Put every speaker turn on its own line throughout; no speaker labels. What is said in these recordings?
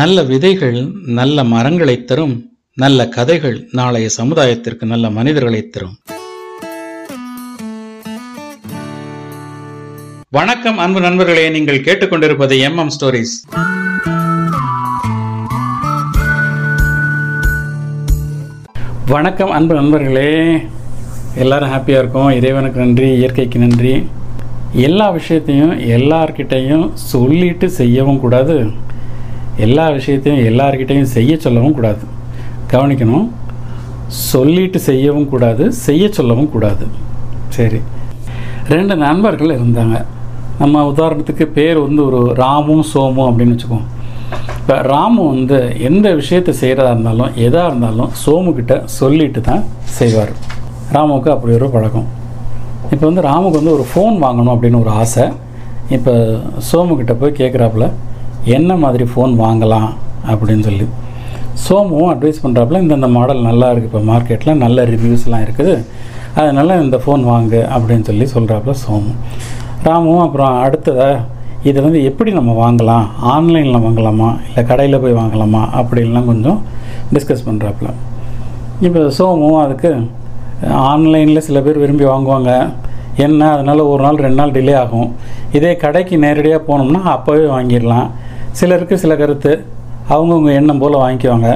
நல்ல விதைகள் நல்ல மரங்களை தரும் நல்ல கதைகள் நாளைய சமுதாயத்திற்கு நல்ல மனிதர்களை தரும். வணக்கம் அன்பு நண்பர்களே. நீங்கள் கேட்டுக்கொண்டிருப்பது எம் எம் ஸ்டோரிஸ். வணக்கம் அன்பு நண்பர்களே. எல்லாரும் ஹாப்பியாக இருக்கோம். இறைவனுக்கு நன்றி இயற்கைக்கு நன்றி. எல்லா விஷயத்தையும் எல்லார்கிட்டையும் சொல்லிட்டு செய்யவும் கூடாது. எல்லா விஷயத்தையும் எல்லார்கிட்டையும் செய்ய சொல்லவும் கூடாது. கவனிக்கணும். சொல்லிட்டு செய்யவும் கூடாது செய்ய சொல்லவும் கூடாது. சரி. ரெண்டு நண்பர்கள் இருந்தாங்க. நம்ம உதாரணத்துக்கு பேர் வந்து ஒரு ராமும் சோமும் அப்படின்னு வச்சுக்குவோம். இப்போ ராமு வந்து எந்த விஷயத்தை செய்கிறதா இருந்தாலும் எதாக இருந்தாலும் சோமுக்கிட்ட சொல்லிட்டு தான் செய்வார். ராமுவுக்கு அப்படி ஒரு பழக்கம். இப்போ வந்து ராமுக்கு வந்து ஒரு ஃபோன் வாங்கணும் அப்படின்னு ஒரு ஆசை. இப்போ சோமுக்கிட்ட போய் கேட்குறாப்புல என்ன மாதிரி ஃபோன் வாங்கலாம் அப்படின்னு சொல்லி. சோமுவும் அட்வைஸ் பண்ணுறாப்புல இந்தந்த மாடல் நல்லா இருக்குது இப்போ மார்க்கெட்டில் நல்ல ரிவ்யூஸ்லாம் இருக்குது. அதனால் இந்த ஃபோன் வாங்கு அப்படின்னு சொல்லி சொல்கிறாப்புல சோமு. ராமுவும் அப்புறம் அடுத்ததாக இதை வந்து எப்படி நம்ம வாங்கலாம்? ஆன்லைனில் வாங்கலாமா? இல்லை கடையில் போய் வாங்கலாமா? அப்படின்லாம் கொஞ்சம் டிஸ்கஸ் பண்ணுறாப்புல இப்போ சோமும் அதுக்கு ஆன்லைனில் சில பேர் விரும்பி வாங்குவாங்க. என்ன? அதனால் ஒரு நாள் ரெண்டு நாள் டிலே ஆகும். இதே கடைக்கு நேரடியாக போனோம்னா அப்போவே வாங்கிடலாம். சிலருக்கு சில கருத்து. அவங்கவுங்க எண்ணம் போல் வாங்கிக்குவாங்க.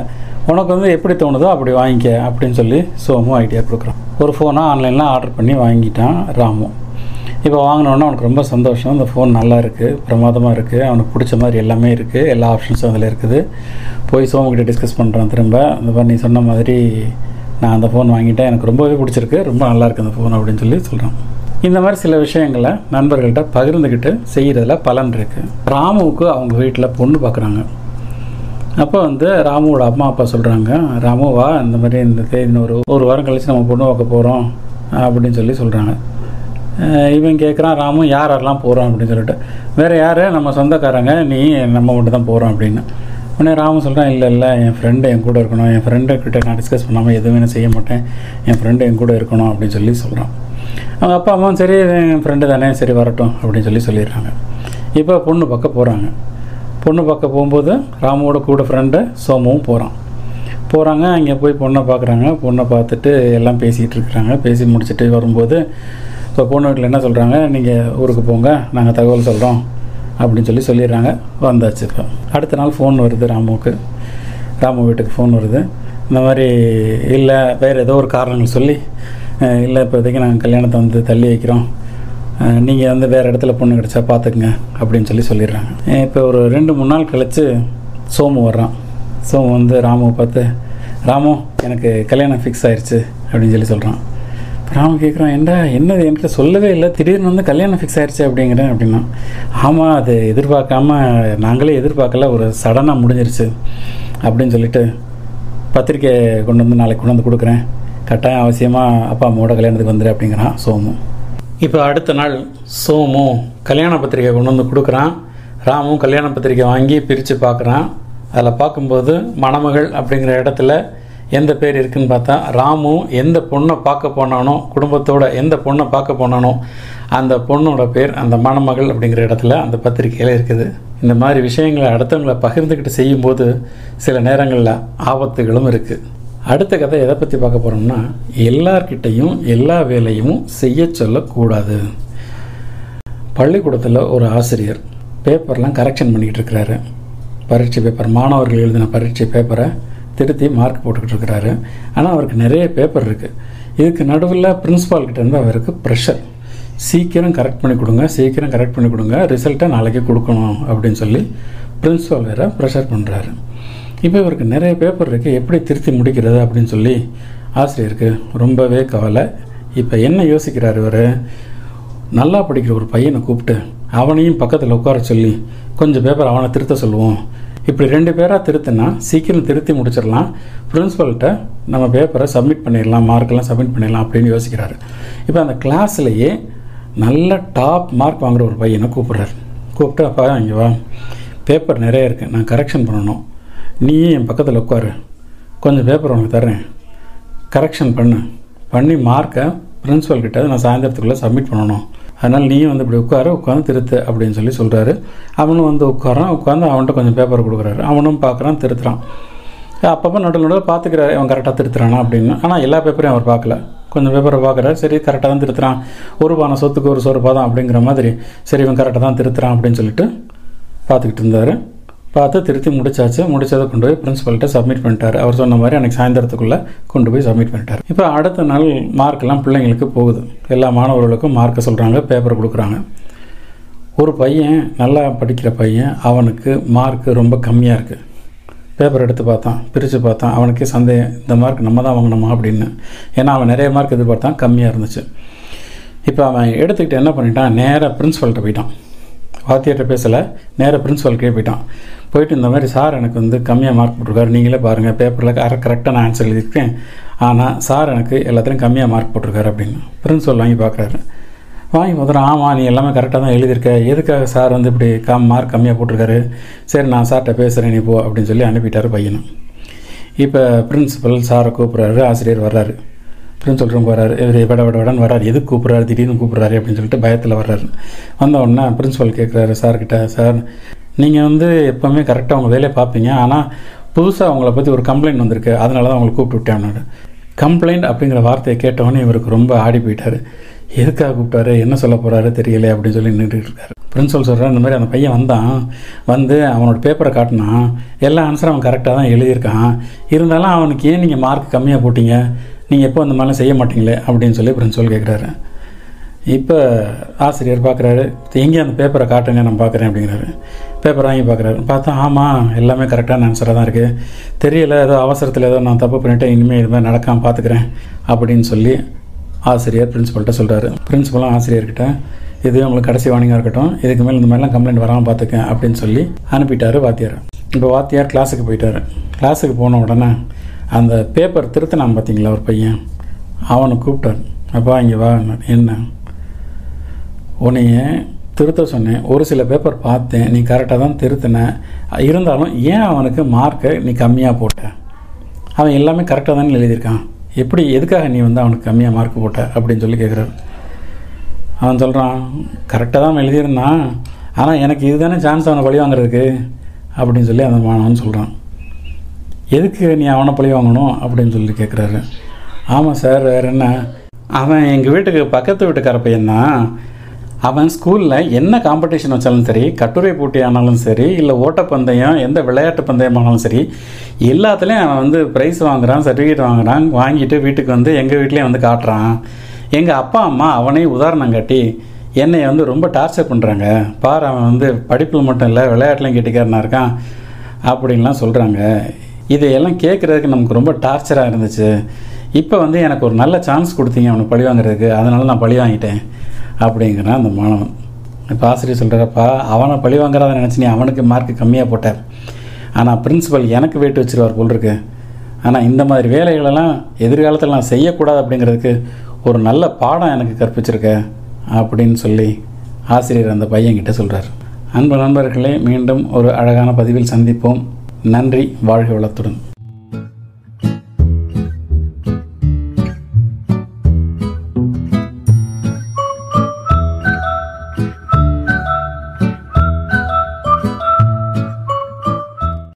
உனக்கு வந்து எப்படி தோணுதோ அப்படி வாங்கிக்க அப்படின்னு சொல்லி சோமு ஐடியா கொடுக்குறான். ஒரு ஃபோனை ஆன்லைனில் ஆர்டர் பண்ணி வாங்கிட்டான் ராமு. இப்போ வாங்கினோன்னே அவனுக்கு ரொம்ப சந்தோஷம். அந்த ஃபோன் நல்லா இருக்குது பிரமாதமாக இருக்குது அவனுக்கு பிடிச்ச மாதிரி எல்லாமே இருக்குது எல்லா ஆப்ஷன்ஸும் அதில் இருக்குது. போய் சோமுக்கிட்ட டிஸ்கஸ் பண்ணுறான் திரும்ப. இந்த மாதிரி நீ சொன்ன மாதிரி நான் அந்த ஃபோன் வாங்கிட்டேன். எனக்கு ரொம்பவே பிடிச்சிருக்கு ரொம்ப நல்லாயிருக்கு அந்த ஃபோன் அப்படின்னு சொல்லி சொல்கிறான் இந்த மாதிரி சில விஷயங்களை நண்பர்கள்ட்ட பகிர்ந்துக்கிட்டு செய்கிறதுல பலன் இருக்குது ராமுவுக்கு அவங்க வீட்டில் பொண்ணு பார்க்குறாங்க அப்போ வந்து ராமுவோட அம்மா அப்பா சொல்கிறாங்க ராமுவா இந்த மாதிரி இந்த தேதி ஒரு ஒரு வாரம் கழித்து நம்ம பொண்ணு பார்க்க போகிறோம் அப்படின்னு சொல்லி சொல்கிறாங்க இவன் கேட்குறான் ராமு யார் யாரெல்லாம் போகிறோம் அப்படின்னு சொல்லிட்டு வேறு யார்? நம்ம சொந்தக்காரங்க நீ நம்ம மட்டும் தான் போகிறோம் அப்படின்னு. உடனே ராமு சொல்கிறான் இல்லை இல்லை என் ஃப்ரெண்டு என் கூட இருக்கணும் என் ஃப்ரெண்டுக்கிட்ட நான் டிஸ்கஸ் பண்ணாமல் எதுவுமே செய்ய மாட்டேன் என் ஃப்ரெண்டு என் கூட இருக்கணும் அப்படின்னு சொல்லி சொல்கிறான் அவங்க அப்பா அம்மாவும் சரி என் ஃப்ரெண்டு தானே சரி வரட்டும் அப்படின்னு சொல்லி சொல்லிடுறாங்க. இப்போ பொண்ணு பக்கம் போகிறாங்க பொண்ணு பக்கம் போகும்போது ராமுவோட கூட ஃப்ரெண்டு சோமுவும் போகிறான் போகிறாங்க அங்கே போய் பொண்ணை பார்க்குறாங்க. பொண்ணை பார்த்துட்டு எல்லாம் பேசிகிட்டு இருக்கிறாங்க. பேசி முடிச்சுட்டு வரும்போது இப்போ பொண்ணு வீட்டில் என்ன சொல்கிறாங்க நீங்கள் ஊருக்கு போங்க நாங்கள் தகவல் சொல்கிறோம் அப்படின்னு சொல்லி சொல்லிடுறாங்க. வந்தாச்சு இப்போ. அடுத்த நாள் ஃபோன் வருது ராமுவுக்கு. ராமு வீட்டுக்கு ஃபோன் வருது. இந்த மாதிரி இல்லை வேறு ஏதோ ஒரு காரணங்கள் சொல்லி இல்லை இப்போதைக்கு நாங்கள் கல்யாணத்தை வந்து தள்ளி வைக்கிறோம். நீங்கள் வந்து வேறு இடத்துல பொண்ணு கிடச்சா பார்த்துக்குங்க அப்படின்னு சொல்லி சொல்லிடுறாங்க. இப்போ ஒரு ரெண்டு மூணு நாள் கழித்து சோமு வர்றான். சோமு வந்து ராமுவை பார்த்து ராமு எனக்கு கல்யாணம் ஃபிக்ஸ் ஆயிடுச்சு அப்படின்னு சொல்லி சொல்கிறான் ராமு கேட்குறான் என்ன என்னது என்கிட்ட சொல்லவே இல்லை? திடீர்னு வந்து கல்யாணம் ஃபிக்ஸ் ஆயிடுச்சு அப்படிங்கிறேன் அப்படின்னா. ஆமாம் அது எதிர்பார்க்காம நாங்களே எதிர்பார்க்கல ஒரு சடனாக முடிஞ்சிருச்சு அப்படின்னு சொல்லிட்டு பத்திரிக்கை கொண்டு வந்து நாளைக்கு கொண்டு வந்து கொடுக்குறேன். கட்டாயம் அவசியமாக அப்பா அம்மாவோட கல்யாணத்துக்கு வந்துடு அப்படிங்கிறான் சோமு. இப்போ அடுத்த நாள் சோமு கல்யாண பத்திரிக்கை கொண்டு வந்து கொடுக்குறான். ராமும் கல்யாண பத்திரிக்கை வாங்கி பிரித்து பார்க்குறான். அதில் பார்க்கும்போது மணமகள் அப்படிங்கிற இடத்துல எந்த பேர் இருக்குன்னு பார்த்தா ராமு எந்த பொண்ணை பார்க்க போனானோ குடும்பத்தோட எந்த பொண்ணை பார்க்க போனானோ அந்த பொண்ணோட பேர் அந்த மணமகள் அப்படிங்கிற இடத்துல அந்த பத்திரிக்கையில் இருக்குது. இந்த மாதிரி விஷயங்களை அடுத்தவங்களை பகிர்ந்துக்கிட்டு செய்யும்போது சில நேரங்களில் ஆபத்துகளும் இருக்குது அடுத்த கதை எதை பற்றி பார்க்க போகிறோம்னா எல்லார்கிட்டையும் எல்லா வேலையும் செய்ய சொல்லக்கூடாது. பள்ளிக்கூடத்தில் ஒரு ஆசிரியர் பேப்பர்லாம் கரெக்ஷன் பண்ணிக்கிட்டு இருக்கிறாரு. பரீட்சை பேப்பர் மாணவர்கள் எழுதின பரீட்சை பேப்பரை திருத்தி மார்க் போட்டுக்கிட்டு இருக்கிறாரு. ஆனால் அவருக்கு நிறைய பேப்பர் இருக்குது இதுக்கு நடுவில் பிரின்ஸிபால் கிட்டேருந்து அவருக்கு ப்ரெஷர் சீக்கிரம் கரெக்ட் பண்ணி கொடுங்க சீக்கிரம் கரெக்ட் பண்ணி கொடுங்க ரிசல்ட்டை நாளைக்கு கொடுக்கணும் அப்படின்னு சொல்லி பிரின்ஸிபால் வேறு ப்ரெஷர் பண்ணுறாரு இப்போ இவருக்கு நிறைய பேப்பர் இருக்குது எப்படி திருத்தி முடிக்கிறது அப்படின்னு சொல்லி ஆசிரியருக்கு ரொம்பவே கவலை. இப்போ என்ன யோசிக்கிறார் இவர்? நல்லா படிக்கிற ஒரு பையனை கூப்பிட்டு அவனையும் பக்கத்தில் உட்கார சொல்லி கொஞ்சம் பேப்பர் அவனை திருத்த சொல்லுவோம். இப்படி ரெண்டு பேராக திருத்தினா சீக்கிரம் திருத்தி முடிச்சிடலாம். பிரின்ஸிபல்கிட்ட நம்ம பேப்பரை சப்மிட் பண்ணிடலாம் மார்க்கெல்லாம் சப்மிட் பண்ணிடலாம் அப்படின்னு யோசிக்கிறாரு. இப்போ அந்த கிளாஸ்லேயே நல்ல டாப் மார்க் வாங்குகிற ஒரு பையனை கூப்பிட்றாரு. கூப்பிட்டு அப்பா இங்கே வா. பேப்பர் நிறைய இருக்குது நான் கரெக்ஷன் பண்ணணும். நீயும் என் பக்கத்தில் உட்காரு. கொஞ்சம் பேப்பர் உனக்கு தரேன் கரெக்ஷன் பண்ணு. பண்ணி மார்க்கை பிரின்ஸிபல் கிட்ட நான் சாயந்தரத்துக்குள்ளே சப்மிட் பண்ணணும். அதனால் நீயும் வந்து இப்படி உட்காரு உட்காந்து திருத்து அப்படின்னு சொல்லி சொல்கிறாரு அவனும் வந்து உட்காரான் உட்காந்து அவன்கிட்ட கொஞ்சம் பேப்பர் கொடுக்குறாரு. அவனும் பார்க்குறான் திருத்துறான். அப்பப்போ நடுவில் நடுவில் பார்த்துக்கிறாரு அவன் கரெக்டாக திருத்துறானா அப்படின்னு. ஆனால் எல்லா பேப்பரையும் அவர் பார்க்கல. கொஞ்சம் பேப்பரை பார்க்குறாரு. சரி கரெக்டாக தான் திருத்துறான். ஒரு பானை சொத்துக்கு ஒரு சோறு பாதம் அப்படிங்கிற மாதிரி. சரி இவன் கரெக்டாக தான் திருத்துறான் அப்படின்னு சொல்லிட்டு பார்த்துக்கிட்டு இருந்தார். பார்த்து திருத்தி முடிச்சாச்சு. முடிச்சதை கொண்டு போய் பிரின்ஸிபல்கிட்ட சப்மிட் பண்ணிட்டார். அவர் சொன்ன மாதிரி அன்றைக்கி சாயந்தரத்துக்குள்ளே கொண்டு போய் சப்மிட் பண்ணிட்டார். இப்போ அடுத்த நாள் மார்க்கெல்லாம் பிள்ளைங்களுக்கு போகுது. எல்லா மாணவர்களுக்கும் மார்க்கை சொல்கிறாங்க பேப்பர் கொடுக்குறாங்க. ஒரு பையன் நல்லா படிக்கிற பையன் அவனுக்கு மார்க்கு ரொம்ப கம்மியாக இருக்குது பேப்பர் எடுத்து பார்த்தான் பிரித்து பார்த்தான். அவனுக்கே சந்தேகம் இந்த மார்க் நம்ம தான் வாங்கணுமா அப்படின்னு. ஏன்னா அவன் நிறைய மார்க் எதிர்பார்த்தான் கம்மியாக இருந்துச்சு. இப்போ அவன் எடுத்துக்கிட்டு என்ன பண்ணிட்டான்? நேராக பிரின்ஸிபல்கிட்ட போயிட்டான். வாத்தியார்கிட்ட பேசலை நேராக பிரின்ஸிபல்கிட்டே போயிட்டான். போயிட்டு இந்த மாதிரி சார் எனக்கு வந்து கம்மியாக மார்க் போட்டிருக்காரு. நீங்களே பாருங்கள் பேப்பரில் கரெக்டாக நான் ஆன்சர் எழுதியிருக்கேன். ஆனால் சார் எனக்கு எல்லாத்துலேயும் கம்மியாக மார்க் போட்டிருக்காரு அப்படின்னு. பிரின்ஸிபல் வாங்கி பார்க்குறாரு வாங்கி முதல்ல ஆமாம் நீ எல்லாமே கரெக்டாக தான் எழுதியிருக்க. எதுக்காக சார் வந்து இப்படி கம் மார்க் கம்மியாக போட்டிருக்காரு? சரி நான் சார்கிட்ட பேசுகிறேன் நீ போ அப்படின்னு சொல்லி அனுப்பிட்டார் பையனை. இப்போ பிரின்ஸிபல் சாரை கூப்பிட்றாரு ஆசிரியர் வர்றாரு. பிரின்ஸிபல் ரூம் வர்றாரு இவர் விட விட விடன்னு வர்றாரு. எதுக்கு கூப்பிட்றாரு? திடீர்னு கூப்பிட்றாரு? அப்படின்னு சொல்லிட்டு பயத்தில் வர்றாரு. வந்த உடனே பிரின்ஸிபல் கேட்குறாரு சார்கிட்ட சார் நீங்கள் வந்து எப்போவுமே கரெக்டாக உங்கள் வேலையை பார்ப்பீங்க. ஆனால் புதுசாக அவங்கள பற்றி ஒரு கம்ப்ளைண்ட் வந்திருக்கு. அதனால தான் அவங்களை கூப்பிட்டு விட்டேன் கம்ப்ளைண்ட் அப்படிங்கிற வார்த்தையை கேட்டவொடனே இவருக்கு ரொம்ப ஆடி போயிட்டார். எதுக்காக கூப்பிட்டாரு? என்ன சொல்ல போகிறாரு தெரியல அப்படின்னு சொல்லி நின்றுட்டு இருக்காரு. பிரின்சிபல் சொல்கிறார் இந்த மாதிரி அந்த பையன் வந்தான். வந்து அவனோட பேப்பரை காட்டினான். எல்லா ஆன்சரும் அவன் கரெக்டாக தான் எழுதியிருக்கான். இருந்தாலும் அவனுக்கு ஏன் நீங்கள் மார்க் கம்மியாக போட்டீங்க? நீங்கள் எப்போ அந்த மாதிரிலாம் செய்ய மாட்டீங்களே? அப்படின்னு சொல்லி பிரின்சிபல் கேட்குறாரு இப்போ ஆசிரியர் பார்க்குறாரு எங்கே அந்த பேப்பரை காட்டுங்க நான் பார்க்குறேன் அப்படிங்கிறாரு. பேப்பர் வாங்கி பார்க்குறாரு பார்த்தா ஆமாம் எல்லாமே கரெக்டான ஆன்சராக தான் இருக்குது தெரியல ஏதோ அவசரத்தில் ஏதோ நான் தப்பு பண்ணிட்டேன் இனிமேல் இது மாதிரி நடக்காமல் பார்த்துக்கிறேன் அப்படின்னு சொல்லி ஆசிரியர் பிரின்ஸிபல்கிட்ட சொல்கிறாரு பிரின்ஸிபலும் ஆசிரியர்கிட்ட இதுவே உங்களுக்கு கடைசி வார்னிங்காக இருக்கட்டும். இதுக்கு மேலே இந்த மாதிரிலாம் கம்ப்ளைண்ட் வராமல் பார்த்துக்கேன் அப்படின்னு சொல்லி அனுப்பிட்டார் வாத்தியார். இப்போ வாத்தியார் கிளாஸுக்கு போயிட்டார். கிளாஸுக்கு போன உடனே அந்த பேப்பர் திருத்தினான் பார்த்தீங்களா ஒரு பையன்? அவனை கூப்பிட்டார். அப்பா இங்கே வா என்ன? உன்னைய திருத்த சொன்னேன். ஒரு சில பேப்பர் பார்த்தேன். நீ கரெக்டாக தான் திருத்தின. இருந்தாலும் ஏன் அவனுக்கு மார்க்கை நீ கம்மியாக போட்ட? அவன் எல்லாமே கரெக்டாக தானே எழுதியிருக்கான். எப்படி எதுக்காக நீ வந்து அவனுக்கு கம்மியாக மார்க் போட்ட அப்படின்னு சொல்லி கேட்குறாரு அவன் சொல்கிறான் கரெக்டாக தான் அவன் எழுதியிருந்தான். ஆனால் எனக்கு இதுதானே சான்ஸ் அவனை பழி வாங்குறதுக்கு? அப்படின்னு சொல்லி அந்த மாணவன் சொல்கிறான் எதுக்கு நீ அவனை பழி வாங்கணும்? அப்படின்னு சொல்லி கேட்குறாரு ஆமாம் சார் வேறு என்ன? அவன் எங்கள் வீட்டுக்கு பக்கத்து வீட்டுக்கார பையன்தான். அவன் ஸ்கூலில் என்ன காம்படிஷன் வச்சாலும் சரி கட்டுரை போட்டி ஆனாலும் சரி இல்லை ஓட்டப்பந்தயம் எந்த விளையாட்டு பந்தயம் ஆனாலும் சரி எல்லாத்துலேயும் அவன் வந்து ப்ரைஸ் வாங்குகிறான் சர்டிஃபிகேட் வாங்குறான் வாங்கிட்டு வீட்டுக்கு வந்து எங்கள் வீட்லேயும் வந்து காட்டுறான். எங்கள் அப்பா அம்மா அவனே உதாரணம் காட்டி என்னை வந்து ரொம்ப டார்ச்சர் பண்ணுறாங்க பார் அவன் வந்து படிப்பில் மட்டும் இல்லை விளையாட்டுலையும் கெட்டிக்காரனாக இருக்கான் அப்படின்லாம் சொல்கிறாங்க இதையெல்லாம் கேட்குறதுக்கு நமக்கு ரொம்ப டார்ச்சராக இருந்துச்சு. இப்போ வந்து எனக்கு ஒரு நல்ல சான்ஸ் கொடுத்தீங்க அவனுக்கு பழி வாங்குறதுக்கு. அதனால நான் பழி வாங்கிட்டேன். அப்படிங்கிறான் அந்த மாணவன். இப்போ ஆசிரியர் சொல்கிறப்பா அவனை பழி வாங்குறத நினச்சி நீ அவனுக்கு மார்க் கம்மியாக போட்ட ஆனால் பிரின்சிபல் எனக்கு வெயிட் வச்சிருவார் போல் இருக்கு. ஆனால் இந்த மாதிரி வேலைகளெல்லாம் எதிர்காலத்தில் நான் செய்யக்கூடாது அப்படிங்கிறதுக்கு ஒரு நல்ல பாடம் எனக்கு கற்பிச்சிருக்க அப்படின்னு சொல்லி ஆசிரியர் அந்த பையன்கிட்ட சொல்கிறார் அன்பு நண்பர்களே மீண்டும் ஒரு அழகான பதிவில் சந்திப்போம். நன்றி வாழ்க வளத்துடன்.